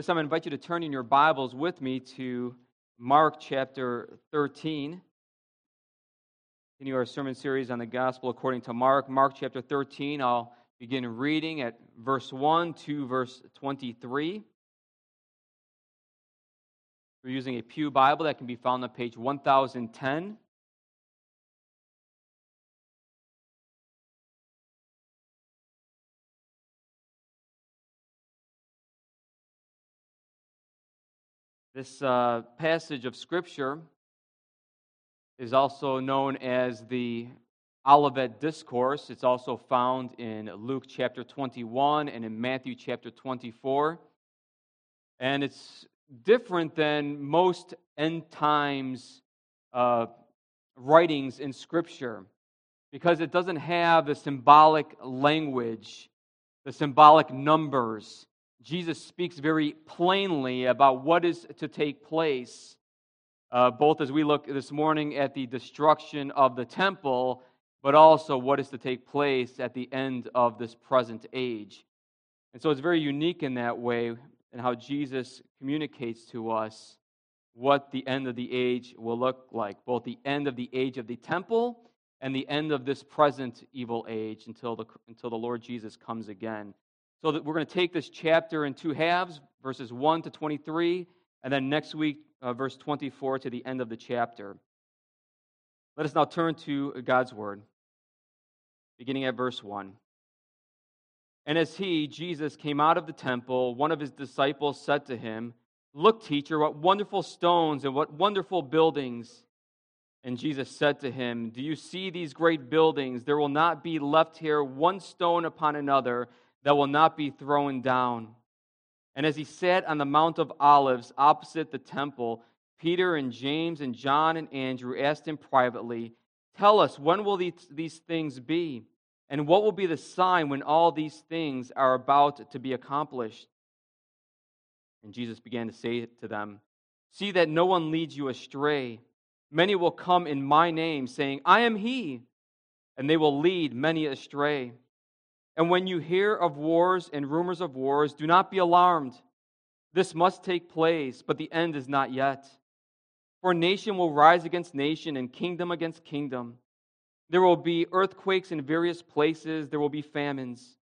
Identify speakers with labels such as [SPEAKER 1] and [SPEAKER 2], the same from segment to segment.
[SPEAKER 1] This time I invite you to turn in your Bibles with me to Mark chapter 13. Continue our sermon series on the gospel according to Mark. Mark chapter 13, I'll begin reading at verse 1 to verse 23. We're using a Pew Bible that can be found on page 1010. This uh, passage of Scripture is also known as the Olivet Discourse. It's also found in Luke chapter 21 and in Matthew chapter 24. And it's different than most end times uh, writings in Scripture because it doesn't have the symbolic language, the symbolic numbers Jesus speaks very plainly about what is to take place, uh, both as we look this morning at the destruction of the temple, but also what is to take place at the end of this present age. And so it's very unique in that way, and how Jesus communicates to us what the end of the age will look like, both the end of the age of the temple and the end of this present evil age until the, until the Lord Jesus comes again. So that we're going to take this chapter in two halves, verses 1 to 23, and then next week, uh, verse 24 to the end of the chapter. Let us now turn to God's word, beginning at verse 1. And as he, Jesus, came out of the temple, one of his disciples said to him, Look, teacher, what wonderful stones and what wonderful buildings. And Jesus said to him, Do you see these great buildings? There will not be left here one stone upon another that will not be thrown down. And as he sat on the Mount of Olives opposite the temple, Peter and James and John and Andrew asked him privately, Tell us, when will these, these things be? And what will be the sign when all these things are about to be accomplished? And Jesus began to say to them, See that no one leads you astray. Many will come in my name, saying, I am he, and they will lead many astray. And when you hear of wars and rumors of wars, do not be alarmed. This must take place, but the end is not yet. For nation will rise against nation and kingdom against kingdom. There will be earthquakes in various places, there will be famines.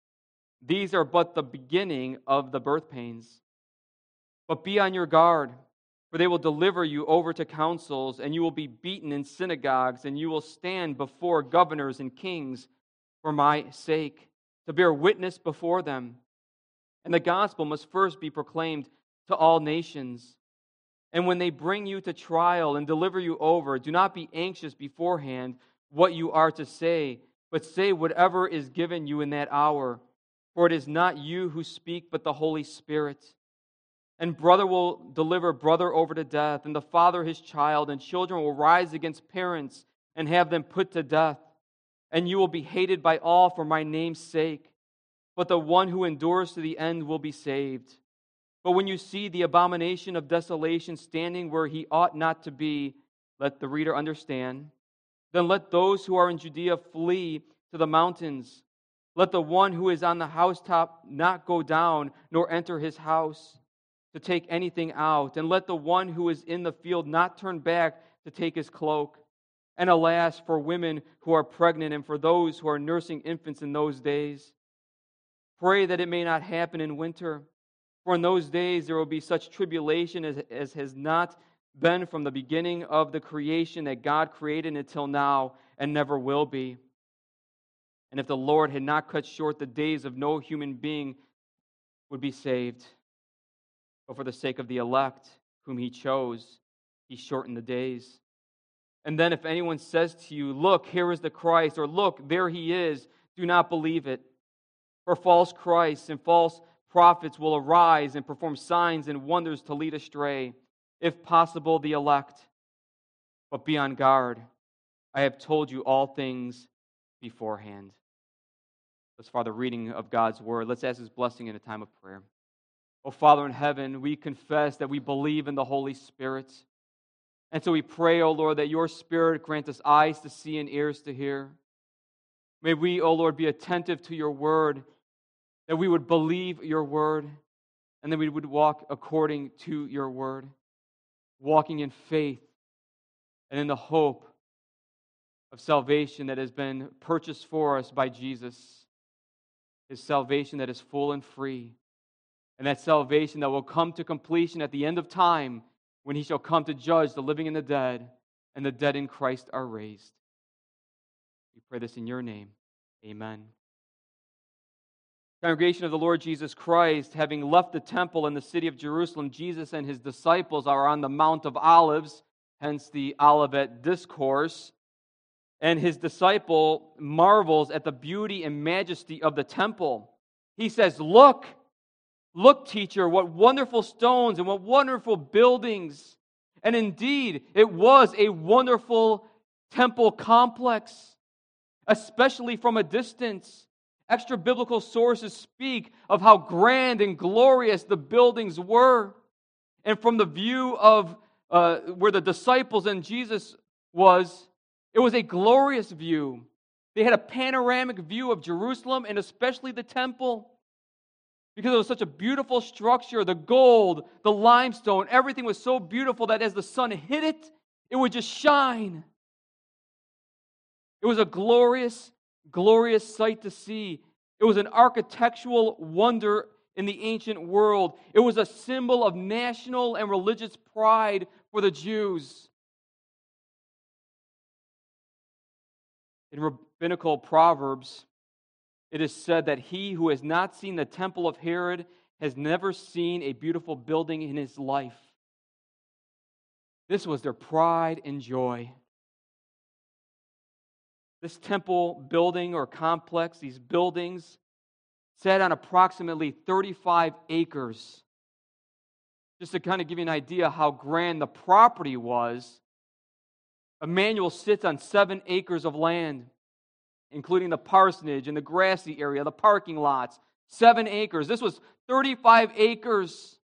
[SPEAKER 1] These are but the beginning of the birth pains. But be on your guard, for they will deliver you over to councils, and you will be beaten in synagogues, and you will stand before governors and kings for my sake to bear witness before them. And the gospel must first be proclaimed to all nations. And when they bring you to trial and deliver you over, do not be anxious beforehand what you are to say, but say whatever is given you in that hour. For it is not you who speak, but the Holy Spirit. And brother will deliver brother over to death, and the father his child, and children will rise against parents and have them put to death and you will be hated by all for my name's sake. But the one who endures to the end will be saved. But when you see the abomination of desolation standing where he ought not to be, let the reader understand. Then let those who are in Judea flee to the mountains. Let the one who is on the housetop not go down, nor enter his house to take anything out. And let the one who is in the field not turn back to take his cloak. And alas, for women who are pregnant and for those who are nursing infants in those days. Pray that it may not happen in winter, for in those days there will be such tribulation as, as has not been from the beginning of the creation that God created until now and never will be. And if the Lord had not cut short the days of no human being would be saved. But for the sake of the elect, whom he chose, he shortened the days. And then if anyone says to you, Look, here is the Christ, or Look, there he is, do not believe it. For false Christs and false prophets will arise and perform signs and wonders to lead astray, if possible, the elect. But be on guard. I have told you all things beforehand. Thus far, the reading of God's word. Let's ask his blessing in a time of prayer. Oh, Father in heaven, we confess that we believe in the Holy Spirit. And so we pray, O oh Lord, that your Spirit grant us eyes to see and ears to hear. May we, O oh Lord, be attentive to your word, that we would believe your word, and that we would walk according to your word, walking in faith and in the hope of salvation that has been purchased for us by Jesus. His salvation that is full and free. And that salvation that will come to completion at the end of time when he shall come to judge the living and the dead, and the dead in Christ are raised. We pray this in your name. Amen. Congregation of the Lord Jesus Christ, having left the temple in the city of Jerusalem, Jesus and his disciples are on the Mount of Olives, hence the Olivet Discourse. And his disciple marvels at the beauty and majesty of the temple. He says, Look, look, teacher, what wonderful stones and what wonderful buildings. And indeed, it was a wonderful temple complex, especially from a distance. Extra biblical sources speak of how grand and glorious the buildings were. And from the view of uh, where the disciples and Jesus was, it was a glorious view. They had a panoramic view of Jerusalem and especially the temple because it was such a beautiful structure the gold, the limestone, everything was so beautiful that as the sun hit it, it would just shine. It was a glorious glorious sight to see. It was an architectural wonder in the ancient world. It was a symbol of national and religious pride for the Jews. In rabbinical Proverbs, it is said that he who has not seen the temple of Herod has never seen a beautiful building in his life. This was their pride and joy. This temple building or complex, these buildings, sat on approximately 35 acres. Just to kind of give you an idea how grand the property was, Emmanuel sits on seven acres of land, including the parsonage and the grassy area, the parking lots. Seven acres. This was 35 acres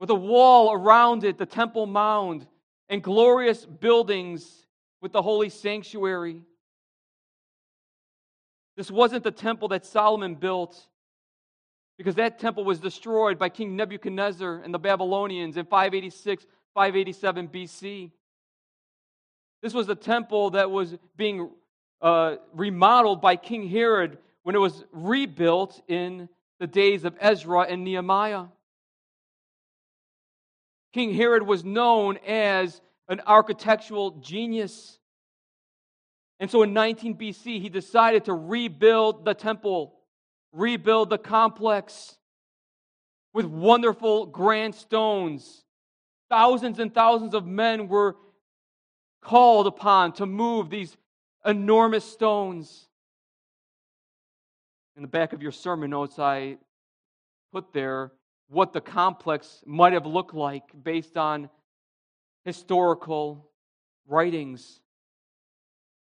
[SPEAKER 1] with a wall around it, the Temple Mount, and glorious buildings with the holy sanctuary. This wasn't the temple that Solomon built because that temple was destroyed by King Nebuchadnezzar and the Babylonians in 586, 587 BC. This was the temple that was being uh, remodeled by King Herod when it was rebuilt in the days of Ezra and Nehemiah. King Herod was known as an architectural genius. And so in 19 BC, he decided to rebuild the temple, rebuild the complex with wonderful grand stones. Thousands and thousands of men were called upon to move these enormous stones. In the back of your sermon notes, I put there what the complex might have looked like based on historical writings,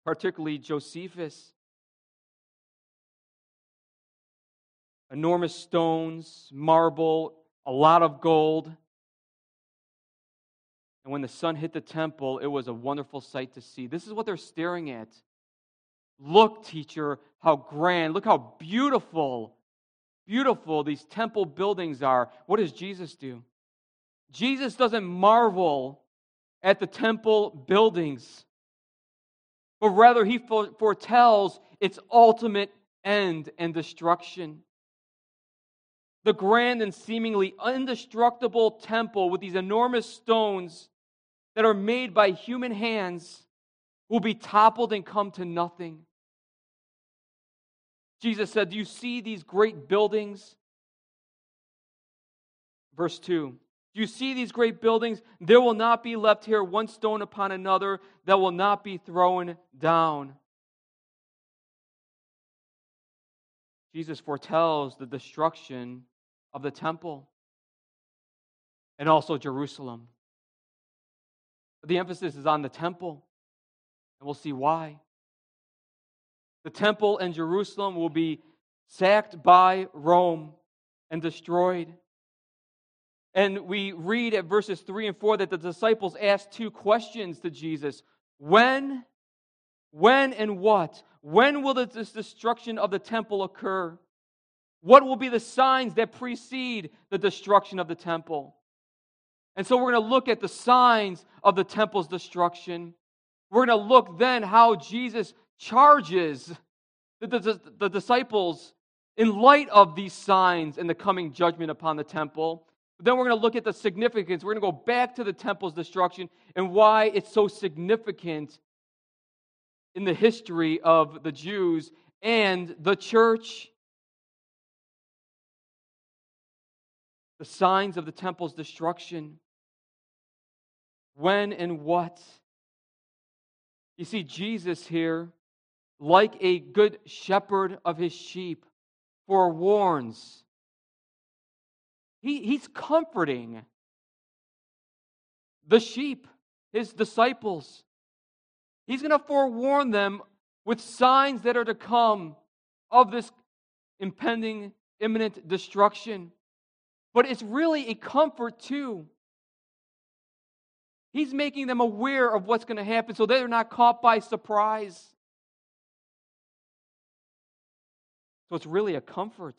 [SPEAKER 1] particularly Josephus. Enormous stones, marble, a lot of gold. And when the sun hit the temple, it was a wonderful sight to see. This is what they're staring at. Look, teacher, how grand, look how beautiful, beautiful these temple buildings are. What does Jesus do? Jesus doesn't marvel at the temple buildings, but rather he foretells its ultimate end and destruction. The grand and seemingly indestructible temple with these enormous stones that are made by human hands will be toppled and come to nothing. Jesus said, Do you see these great buildings? Verse 2 do you see these great buildings? There will not be left here one stone upon another that will not be thrown down. Jesus foretells the destruction of the temple and also Jerusalem. The emphasis is on the temple, and we'll see why. The temple in Jerusalem will be sacked by Rome and destroyed. And we read at verses 3 and 4 that the disciples asked two questions to Jesus When, when, and what? When will this destruction of the temple occur? What will be the signs that precede the destruction of the temple? And so we're going to look at the signs of the temple's destruction. We're going to look then how Jesus charges the, the, the, disciples in light of these signs and the coming judgment upon the temple. Then we're going to look at the significance. We're going to go back to the temple's destruction and why it's so significant in the history of the Jews and the church. The signs of the temple's destruction. When and what? You see, Jesus here, like a good shepherd of his sheep, forewarns. He, he's comforting the sheep, his disciples. He's going to forewarn them with signs that are to come of this impending, imminent destruction. But it's really a comfort, too. He's making them aware of what's going to happen so they're not caught by surprise. So it's really a comfort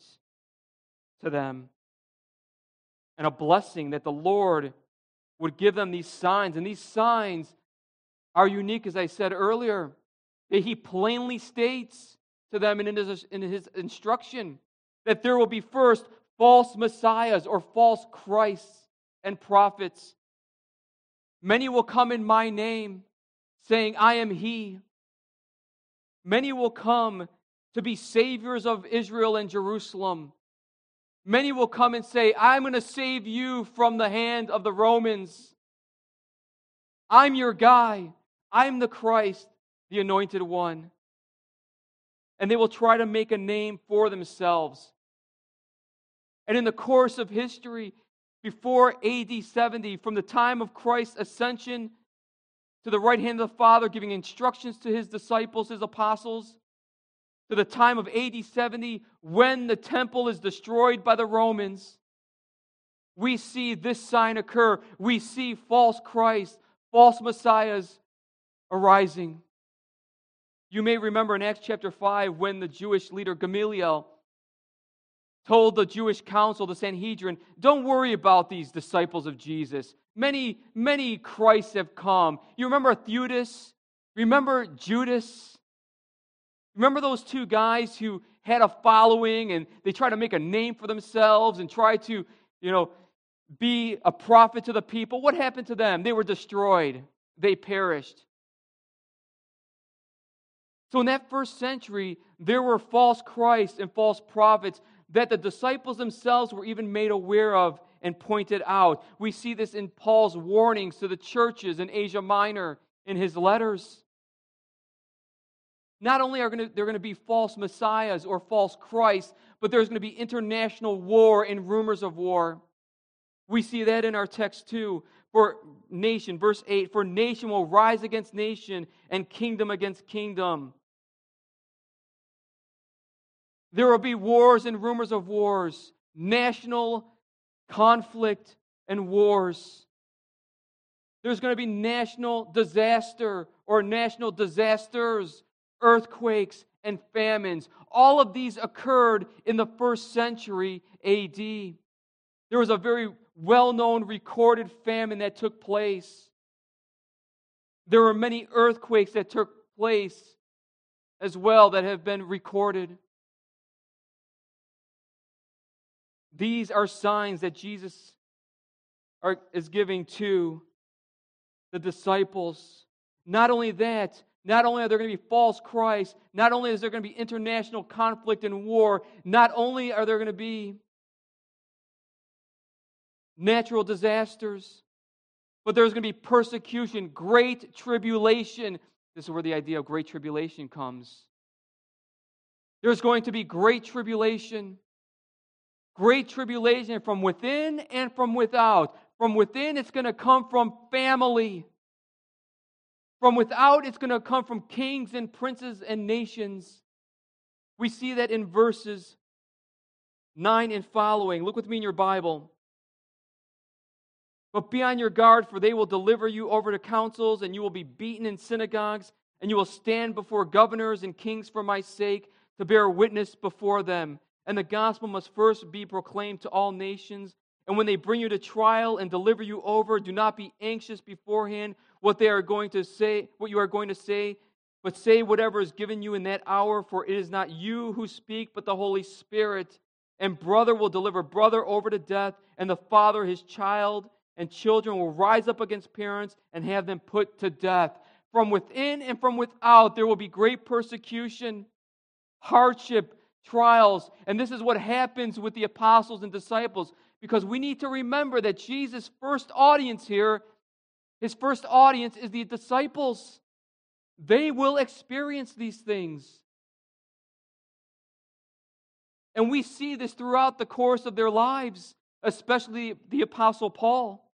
[SPEAKER 1] to them and a blessing that the Lord would give them these signs. And these signs are unique, as I said earlier, that He plainly states to them in his, in his instruction that there will be first false messiahs or false Christs and prophets. Many will come in my name, saying, I am He. Many will come to be saviors of Israel and Jerusalem. Many will come and say, I'm going to save you from the hand of the Romans. I'm your guy. I'm the Christ, the anointed one. And they will try to make a name for themselves. And in the course of history, before AD 70, from the time of Christ's ascension to the right hand of the Father, giving instructions to his disciples, his apostles, to the time of AD 70 when the temple is destroyed by the Romans, we see this sign occur. We see false Christ, false messiahs arising. You may remember in Acts chapter 5 when the Jewish leader Gamaliel told the Jewish council, the Sanhedrin, don't worry about these disciples of Jesus. Many, many Christs have come. You remember Theudas? Remember Judas? Remember those two guys who had a following and they tried to make a name for themselves and try to, you know, be a prophet to the people? What happened to them? They were destroyed, they perished. So, in that first century, there were false Christs and false prophets that the disciples themselves were even made aware of and pointed out. We see this in Paul's warnings to the churches in Asia Minor in his letters. Not only are there going to be false messiahs or false Christs, but there's going to be international war and rumors of war. We see that in our text too. For nation, verse 8, for nation will rise against nation and kingdom against kingdom. There will be wars and rumors of wars, national conflict and wars. There's going to be national disaster or national disasters earthquakes, and famines. All of these occurred in the first century AD. There was a very well known recorded famine that took place. There were many earthquakes that took place as well that have been recorded. These are signs that Jesus are, is giving to the disciples. Not only that, not only are there going to be false Christs, not only is there going to be international conflict and war, not only are there going to be natural disasters, but there's going to be persecution, great tribulation. This is where the idea of great tribulation comes. There's going to be great tribulation. Great tribulation from within and from without. From within, it's going to come from family. From without, it's going to come from kings and princes and nations. We see that in verses 9 and following. Look with me in your Bible. But be on your guard, for they will deliver you over to councils, and you will be beaten in synagogues, and you will stand before governors and kings for my sake to bear witness before them. And the gospel must first be proclaimed to all nations. And when they bring you to trial and deliver you over, do not be anxious beforehand what they are going to say, what you are going to say, but say whatever is given you in that hour, for it is not you who speak, but the Holy Spirit. And brother will deliver brother over to death, and the father his child, and children will rise up against parents and have them put to death. From within and from without, there will be great persecution, hardship, trials. And this is what happens with the apostles and disciples because we need to remember that Jesus' first audience here, his first audience is the disciples. They will experience these things. And we see this throughout the course of their lives, especially the Apostle Paul,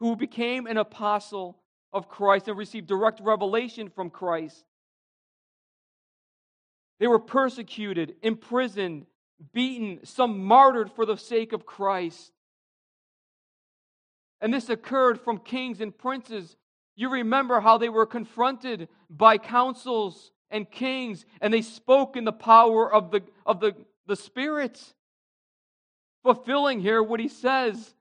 [SPEAKER 1] who became an apostle of Christ and received direct revelation from Christ. They were persecuted, imprisoned, beaten, some martyred for the sake of Christ. And this occurred from kings and princes. You remember how they were confronted by councils and kings, and they spoke in the power of the, of the, the Spirit, fulfilling here what he says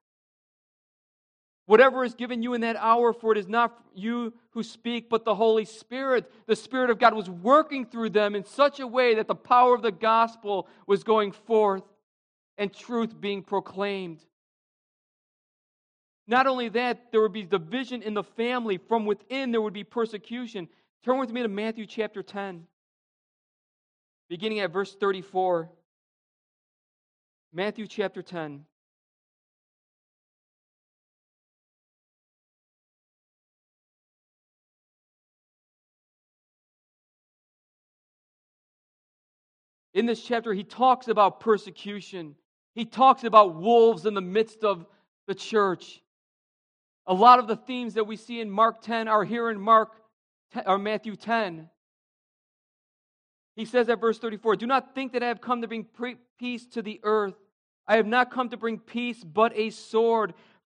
[SPEAKER 1] Whatever is given you in that hour, for it is not you who speak, but the Holy Spirit. The Spirit of God was working through them in such a way that the power of the gospel was going forth and truth being proclaimed. Not only that, there would be division in the family. From within, there would be persecution. Turn with me to Matthew chapter 10, beginning at verse 34. Matthew chapter 10. In this chapter, he talks about persecution. He talks about wolves in the midst of the church. A lot of the themes that we see in Mark 10 are here in Mark or Matthew 10. He says at verse 34, "Do not think that I have come to bring peace to the earth. I have not come to bring peace, but a sword.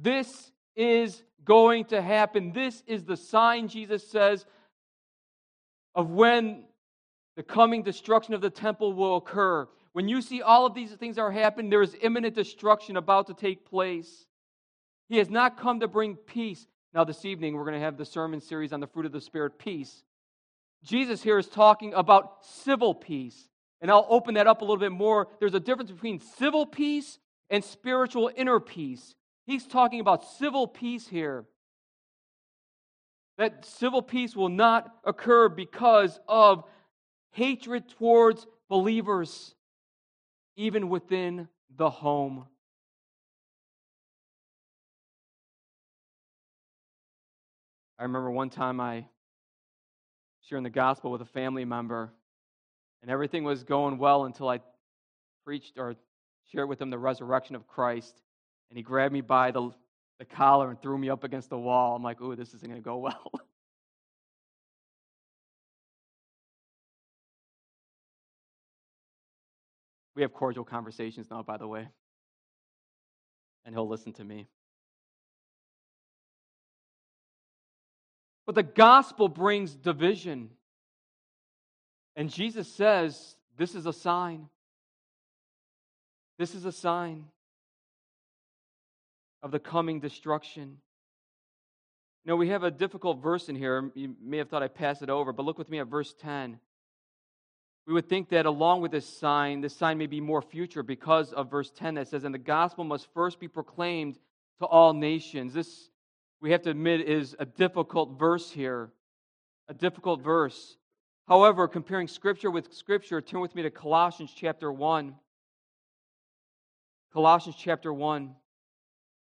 [SPEAKER 1] This is going to happen. This is the sign, Jesus says, of when the coming destruction of the temple will occur. When you see all of these things are happening, there is imminent destruction about to take place. He has not come to bring peace. Now, this evening, we're going to have the sermon series on the fruit of the Spirit, peace. Jesus here is talking about civil peace. And I'll open that up a little bit more. There's a difference between civil peace and spiritual inner peace. He's talking about civil peace here. That civil peace will not occur because of hatred towards believers, even within the home. I remember one time I sharing the gospel with a family member, and everything was going well until I preached or shared with them the resurrection of Christ and he grabbed me by the, the collar and threw me up against the wall. I'm like, ooh, this isn't going to go well. we have cordial conversations now, by the way. And he'll listen to me. But the gospel brings division. And Jesus says, This is a sign. This is a sign of the coming destruction. Know, we have a difficult verse in here. You may have thought I passed it over, but look with me at verse 10. We would think that along with this sign, this sign may be more future because of verse 10 that says, And the gospel must first be proclaimed to all nations. This, we have to admit, is a difficult verse here. A difficult verse. However, comparing Scripture with Scripture, turn with me to Colossians chapter 1. Colossians chapter 1.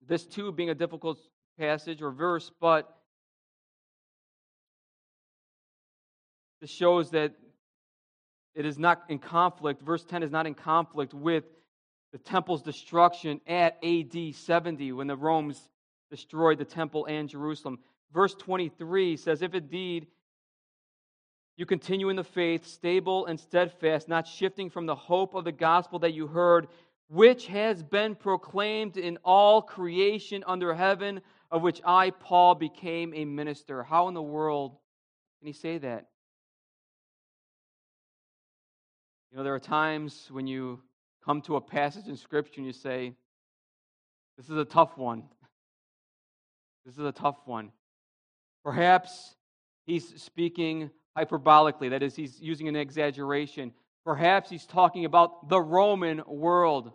[SPEAKER 1] This too being a difficult passage or verse, but this shows that it is not in conflict. Verse 10 is not in conflict with the temple's destruction at AD 70 when the Romans destroyed the temple and Jerusalem. Verse 23 says, If indeed you continue in the faith, stable and steadfast, not shifting from the hope of the gospel that you heard, which has been proclaimed in all creation under heaven, of which I, Paul, became a minister. How in the world can he say that? You know, there are times when you come to a passage in Scripture and you say, This is a tough one. This is a tough one. Perhaps he's speaking hyperbolically, that is, he's using an exaggeration. Perhaps he's talking about the Roman world,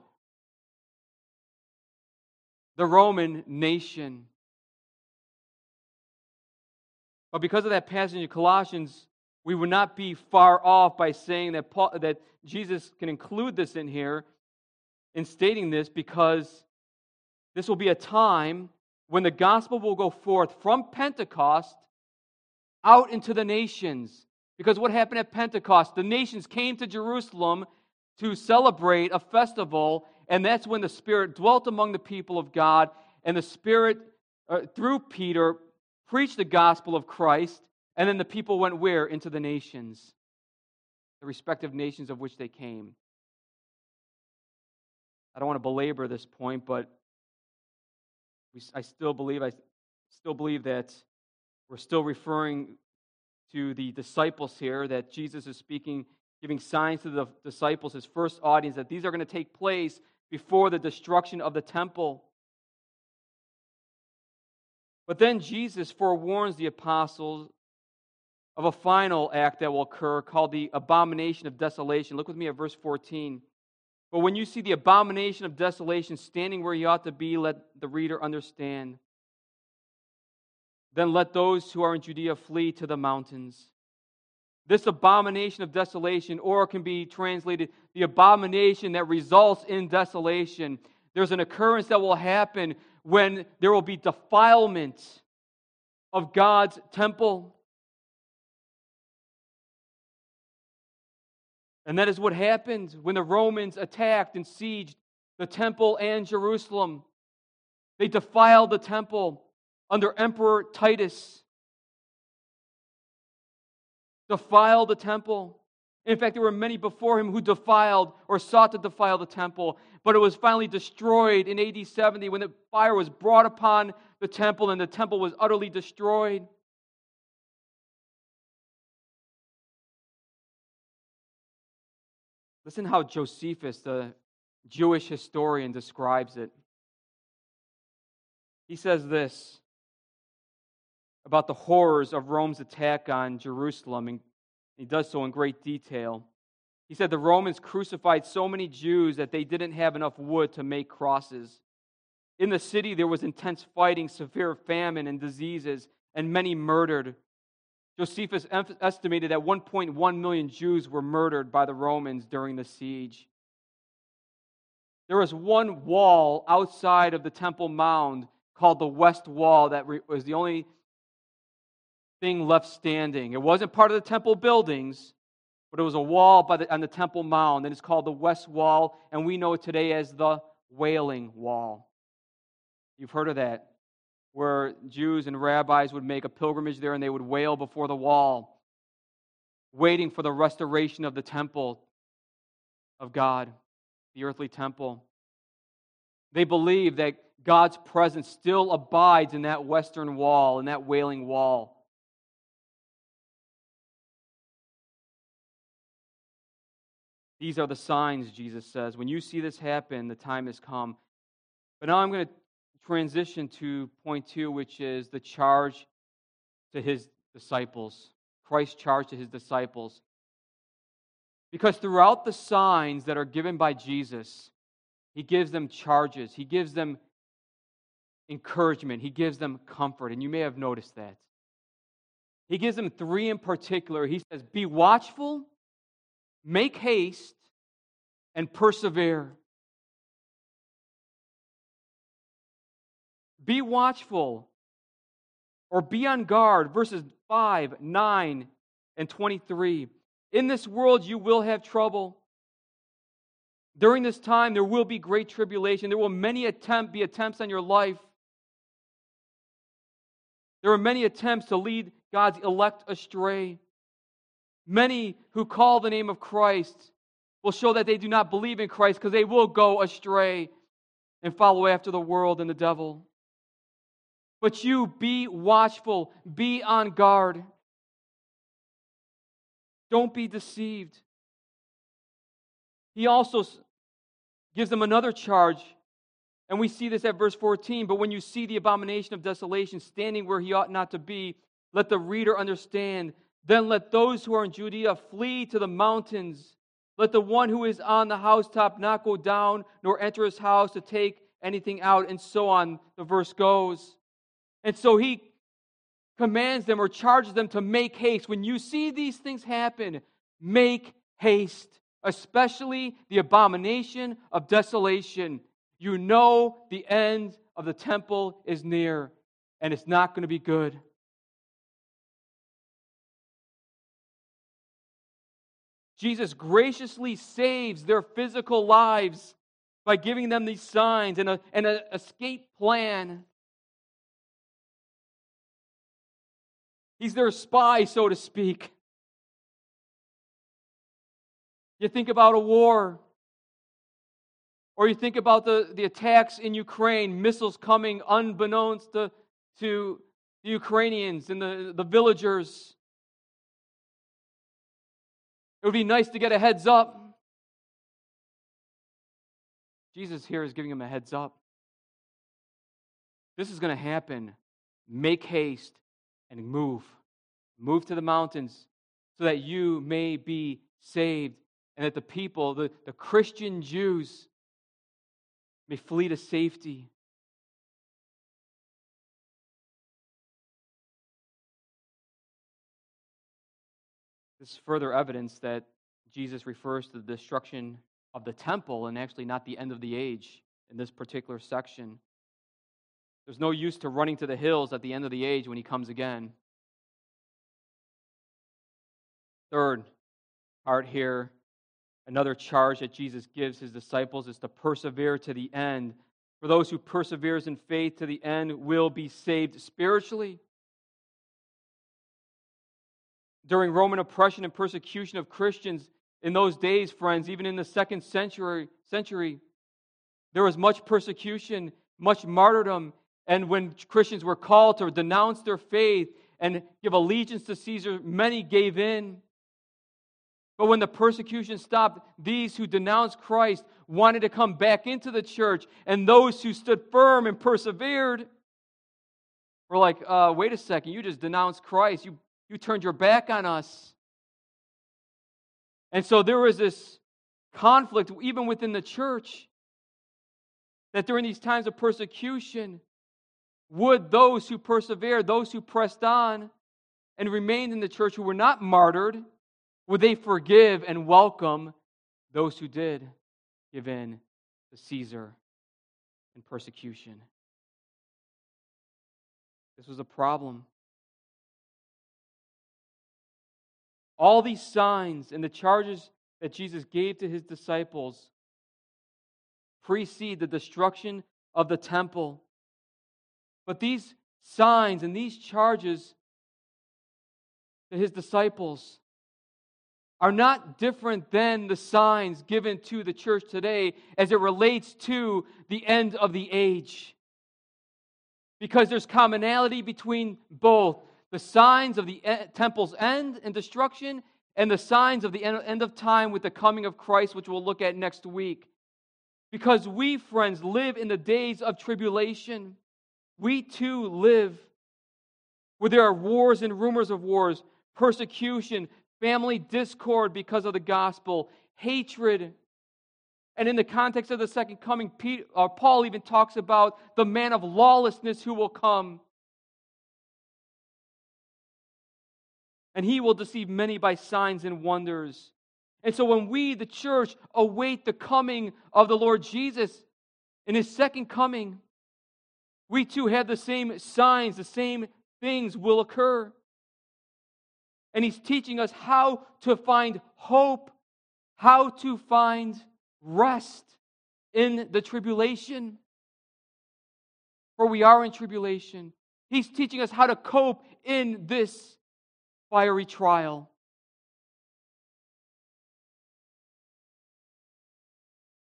[SPEAKER 1] the Roman nation. But because of that passage in Colossians, we would not be far off by saying that, Paul, that Jesus can include this in here in stating this because this will be a time when the gospel will go forth from Pentecost out into the nations. Because what happened at Pentecost? The nations came to Jerusalem to celebrate a festival, and that's when the Spirit dwelt among the people of God, and the Spirit, uh, through Peter, preached the gospel of Christ, and then the people went where? Into the nations, the respective nations of which they came. I don't want to belabor this point, but we, I still believe I still believe that we're still referring to the disciples here that Jesus is speaking, giving signs to the disciples, his first audience, that these are going to take place before the destruction of the temple. But then Jesus forewarns the apostles of a final act that will occur called the abomination of desolation. Look with me at verse 14. But when you see the abomination of desolation standing where he ought to be, let the reader understand. Then let those who are in Judea flee to the mountains. This abomination of desolation, or can be translated the abomination that results in desolation. There's an occurrence that will happen when there will be defilement of God's temple. And that is what happened when the Romans attacked and sieged the temple and Jerusalem. They defiled the temple under Emperor Titus. Defiled the temple. In fact, there were many before him who defiled or sought to defile the temple, but it was finally destroyed in AD 70 when the fire was brought upon the temple and the temple was utterly destroyed. Listen how Josephus, the Jewish historian, describes it. He says this about the horrors of Rome's attack on Jerusalem, and he does so in great detail. He said the Romans crucified so many Jews that they didn't have enough wood to make crosses. In the city, there was intense fighting, severe famine, and diseases, and many murdered. Josephus estimated that 1.1 million Jews were murdered by the Romans during the siege. There was one wall outside of the Temple Mount called the West Wall that was the only thing left standing. It wasn't part of the temple buildings, but it was a wall the, on the Temple Mount, and it's called the West Wall, and we know it today as the Wailing Wall. You've heard of that where Jews and rabbis would make a pilgrimage there and they would wail before the wall, waiting for the restoration of the temple of God, the earthly temple. They believe that God's presence still abides in that western wall, in that wailing wall. These are the signs, Jesus says. When you see this happen, the time has come. But now I'm going to transition to point two, which is the charge to his disciples. Christ's charge to his disciples. Because throughout the signs that are given by Jesus, he gives them charges, he gives them encouragement, he gives them comfort. And you may have noticed that. He gives them three in particular. He says, Be watchful, make haste, and persevere. Be watchful or be on guard. Verses 5, 9, and 23. In this world you will have trouble. During this time, there will be great tribulation. There will many attempt, be attempts on your life. There are many attempts to lead God's elect astray. Many who call the name of Christ will show that they do not believe in Christ because they will go astray and follow after the world and the devil. But you be watchful, be on guard. Don't be deceived. He also gives them another charge, and we see this at verse 14. But when you see the abomination of desolation standing where he ought not to be, let the reader understand. Then let those who are in Judea flee to the mountains. Let the one who is on the housetop not go down, nor enter his house to take anything out, and so on. The verse goes. And so he commands them or charges them to make haste. When you see these things happen, make haste, especially the abomination of desolation. You know the end of the temple is near, and it's not going to be good. Jesus graciously saves their physical lives by giving them these signs and, an escape plan. He's their spy, so to speak. You think about a war, or you think about the, the attacks in Ukraine, missiles coming unbeknownst to, to the Ukrainians and the, the villagers. It would be nice to get a heads up. Jesus here is giving him a heads up. This is going to happen. Make haste and move. Move to the mountains so that you may be saved and that the people, the, the Christian Jews, may flee to safety. This is further evidence that Jesus refers to the destruction of the temple and actually not the end of the age in this particular section. There's no use to running to the hills at the end of the age when he comes again. Third part here, another charge that Jesus gives his disciples is to persevere to the end. For those who perseveres in faith to the end will be saved spiritually during Roman oppression and persecution of Christians in those days, friends, even in the second century, century, there was much persecution, much martyrdom. And when Christians were called to denounce their faith and give allegiance to Caesar, many gave in. But when the persecution stopped, these who denounced Christ wanted to come back into the church, and those who stood firm and persevered were like, uh, wait a second, you just denounced Christ. You you turned your back on us. And so there was this conflict, even within the church, that during these times of persecution, would those who persevered, those who pressed on and remained in the church who were not martyred, would they forgive and welcome those who did give in to Caesar and persecution? This was a problem. All these signs and the charges that Jesus gave to his disciples precede the destruction of the temple. But these signs and these charges to his disciples are not different than the signs given to the church today as it relates to the end of the age. Because there's commonality between both the signs of the temple's end and destruction, and the signs of the end of time with the coming of Christ, which we'll look at next week. Because we, friends, live in the days of tribulation. We too live where there are wars and rumors of wars, persecution, family discord because of the gospel, hatred. And in the context of the second coming, uh, Paul even talks about the man of lawlessness who will come. And he will deceive many by signs and wonders. And so when we, the church, await the coming of the Lord Jesus in his second coming, we too have the same signs, the same things will occur. And he's teaching us how to find hope, how to find rest in the tribulation. For we are in tribulation. He's teaching us how to cope in this fiery trial.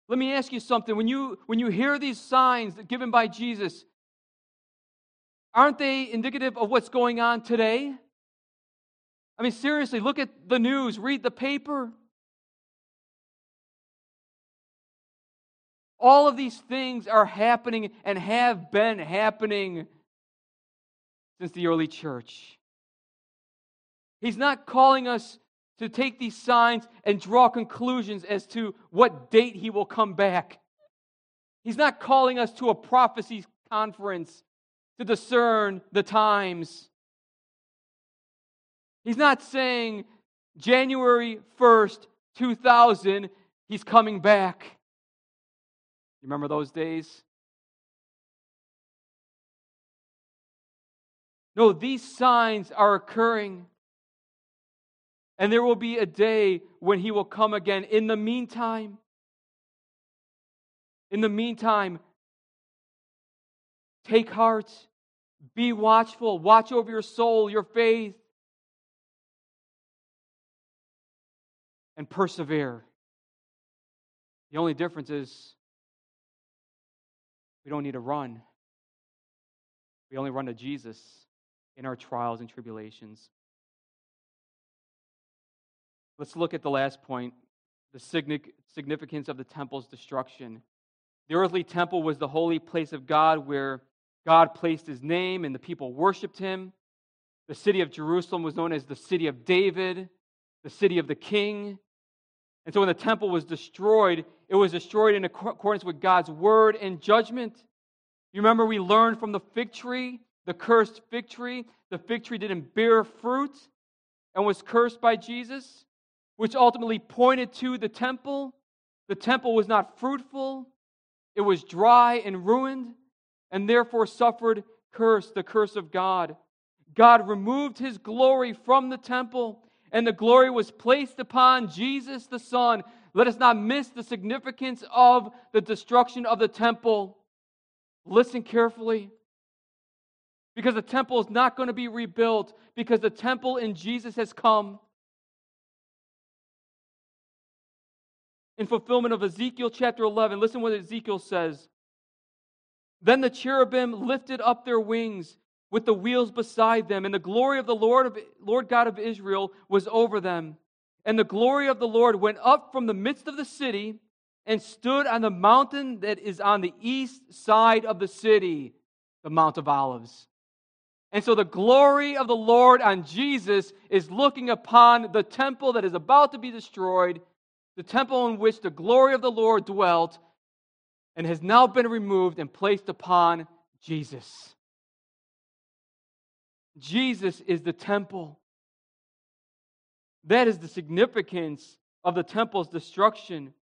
[SPEAKER 1] Let me ask you something. When you, when you hear these signs given by Jesus, aren't they indicative of what's going on today? I mean, seriously, look at the news, read the paper. All of these things are happening and have been happening since the early church. He's not calling us to take these signs and draw conclusions as to what date he will come back. He's not calling us to a prophecy conference to discern the times. He's not saying January 1st, 2000, he's coming back. You remember those days? No, these signs are occurring. And there will be a day when he will come again. In the meantime, in the meantime, take heart, be watchful, watch over your soul, your faith, and persevere. The only difference is we don't need to run. We only run to Jesus in our trials and tribulations. Let's look at the last point the significance of the temple's destruction. The earthly temple was the holy place of God where God placed his name and the people worshiped him. The city of Jerusalem was known as the city of David, the city of the king. And so when the temple was destroyed, it was destroyed in accordance with God's word and judgment. You remember we learned from the fig tree, the cursed fig tree, the fig tree didn't bear fruit and was cursed by Jesus which ultimately pointed to the temple. The temple was not fruitful, it was dry and ruined, and therefore suffered curse, the curse of God. God removed his glory from the temple, and the glory was placed upon Jesus the Son. Let us not miss the significance of the destruction of the temple. Listen carefully. Because the temple is not going to be rebuilt, because the temple in Jesus has come. In fulfillment of Ezekiel chapter 11. Listen what Ezekiel says. Then the cherubim lifted up their wings with the wheels beside them, and the glory of the Lord, of, Lord God of Israel was over them. And the glory of the Lord went up from the midst of the city and stood on the mountain that is on the east side of the city, the Mount of Olives. And so the glory of the Lord on Jesus is looking upon the temple that is about to be destroyed the temple in which the glory of the Lord dwelt, and has now been removed and placed upon Jesus. Jesus is the temple. That is the significance of the temple's destruction.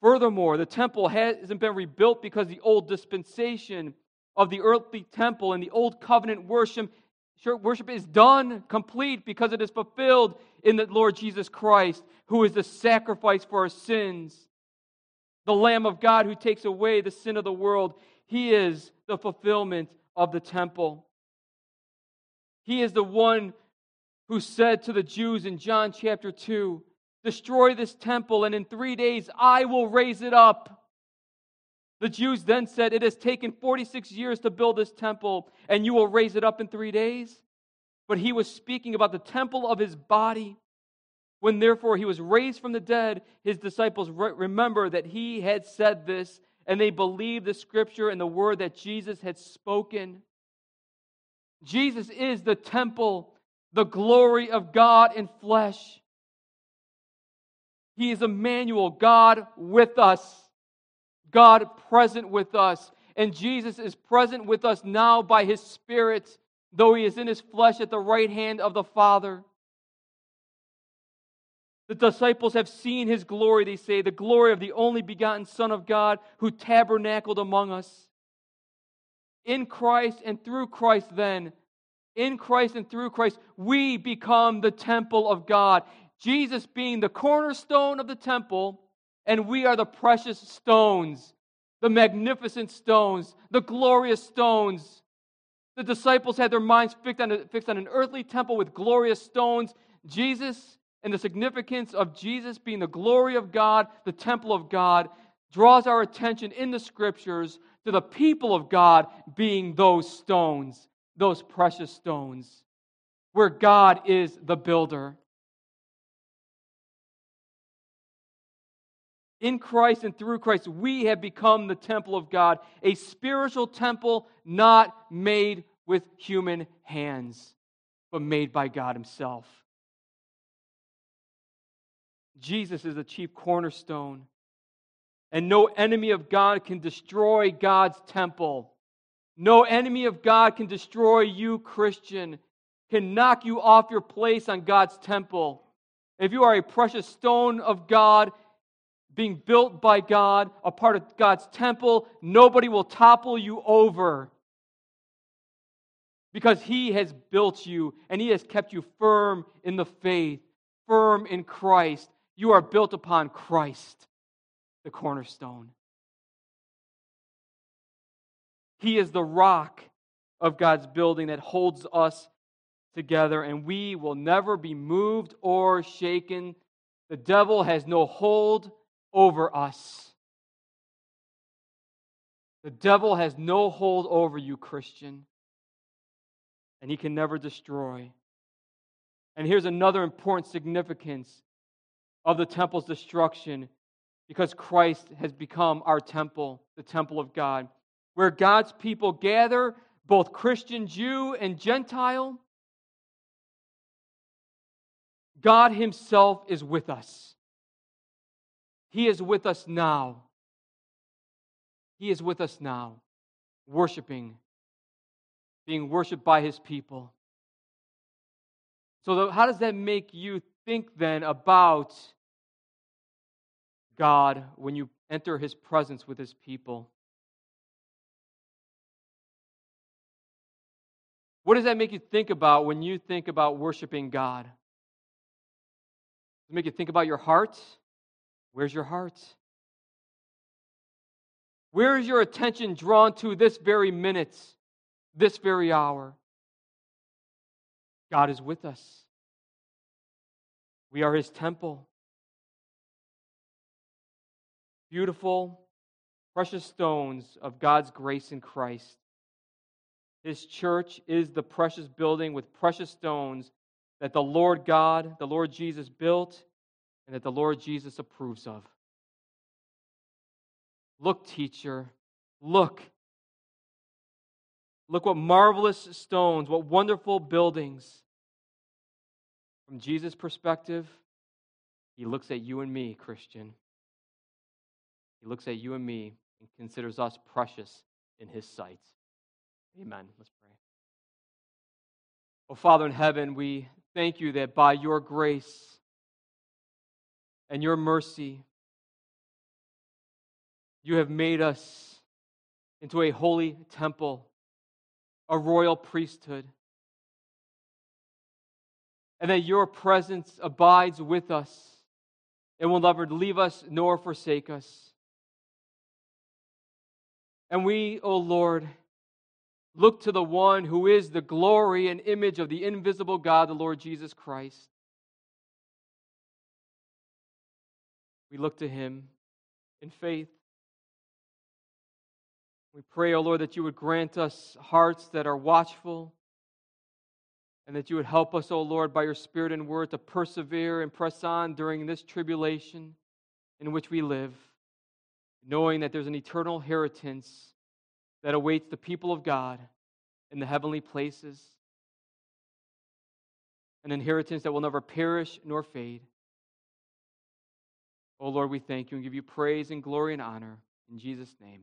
[SPEAKER 1] Furthermore, the temple hasn't been rebuilt because the old dispensation of the earthly temple and the old covenant worship Worship is done, complete, because it is fulfilled in the Lord Jesus Christ, who is the sacrifice for our sins. The Lamb of God who takes away the sin of the world. He is the fulfillment of the temple. He is the one who said to the Jews in John chapter 2 Destroy this temple, and in three days I will raise it up. The Jews then said, It has taken 46 years to build this temple, and you will raise it up in three days. But he was speaking about the temple of his body. When therefore he was raised from the dead, his disciples re- remember that he had said this, and they believed the scripture and the word that Jesus had spoken. Jesus is the temple, the glory of God in flesh. He is Emmanuel, God with us. God present with us. And Jesus is present with us now by his Spirit, though he is in his flesh at the right hand of the Father. The disciples have seen his glory, they say, the glory of the only begotten Son of God who tabernacled among us. In Christ and through Christ, then, in Christ and through Christ, we become the temple of God. Jesus being the cornerstone of the temple, and we are the precious stones, the magnificent stones, the glorious stones. The disciples had their minds fixed on, a, fixed on an earthly temple with glorious stones. Jesus and the significance of Jesus being the glory of God, the temple of God, draws our attention in the scriptures to the people of God being those stones, those precious stones, where God is the builder. In Christ and through Christ, we have become the temple of God, a spiritual temple not made with human hands, but made by God Himself. Jesus is the chief cornerstone, and no enemy of God can destroy God's temple. No enemy of God can destroy you, Christian, can knock you off your place on God's temple. If you are a precious stone of God, being built by God, a part of God's temple, nobody will topple you over because He has built you and He has kept you firm in the faith, firm in Christ. You are built upon Christ, the cornerstone. He is the rock of God's building that holds us together, and we will never be moved or shaken. The devil has no hold over us. The devil has no hold over you, Christian, and he can never destroy. And here's another important significance of the temple's destruction because Christ has become our temple, the temple of God, where God's people gather, both Christian, Jew, and Gentile. God Himself is with us. He is with us now. He is with us now, worshiping, being worshiped by his people. So, how does that make you think then about God when you enter his presence with his people? What does that make you think about when you think about worshiping God? Does it make you think about your heart? Where's your heart? Where is your attention drawn to this very minute, this very hour? God is with us. We are his temple. Beautiful, precious stones of God's grace in Christ. His church is the precious building with precious stones that the Lord God, the Lord Jesus built and that the Lord Jesus approves of. Look, teacher, look. Look what marvelous stones, what wonderful buildings. From Jesus' perspective, he looks at you and me, Christian. He looks at you and me and considers us precious in his sight. Amen. Let's pray. Oh, Father in heaven, we thank you that by your grace, and your mercy, you have made us into a holy temple, a royal priesthood, and that your presence abides with us and will never leave us nor forsake us. And we, O oh Lord, look to the one who is the glory and image of the invisible God, the Lord Jesus Christ. We look to him in faith. We pray, O oh Lord, that you would grant us hearts that are watchful and that you would help us, O oh Lord, by your Spirit and word to persevere and press on during this tribulation in which we live, knowing that there's an eternal inheritance that awaits the people of God in the heavenly places, an inheritance that will never perish nor fade. Oh Lord, we thank you and give you praise and glory and honor. In Jesus' name.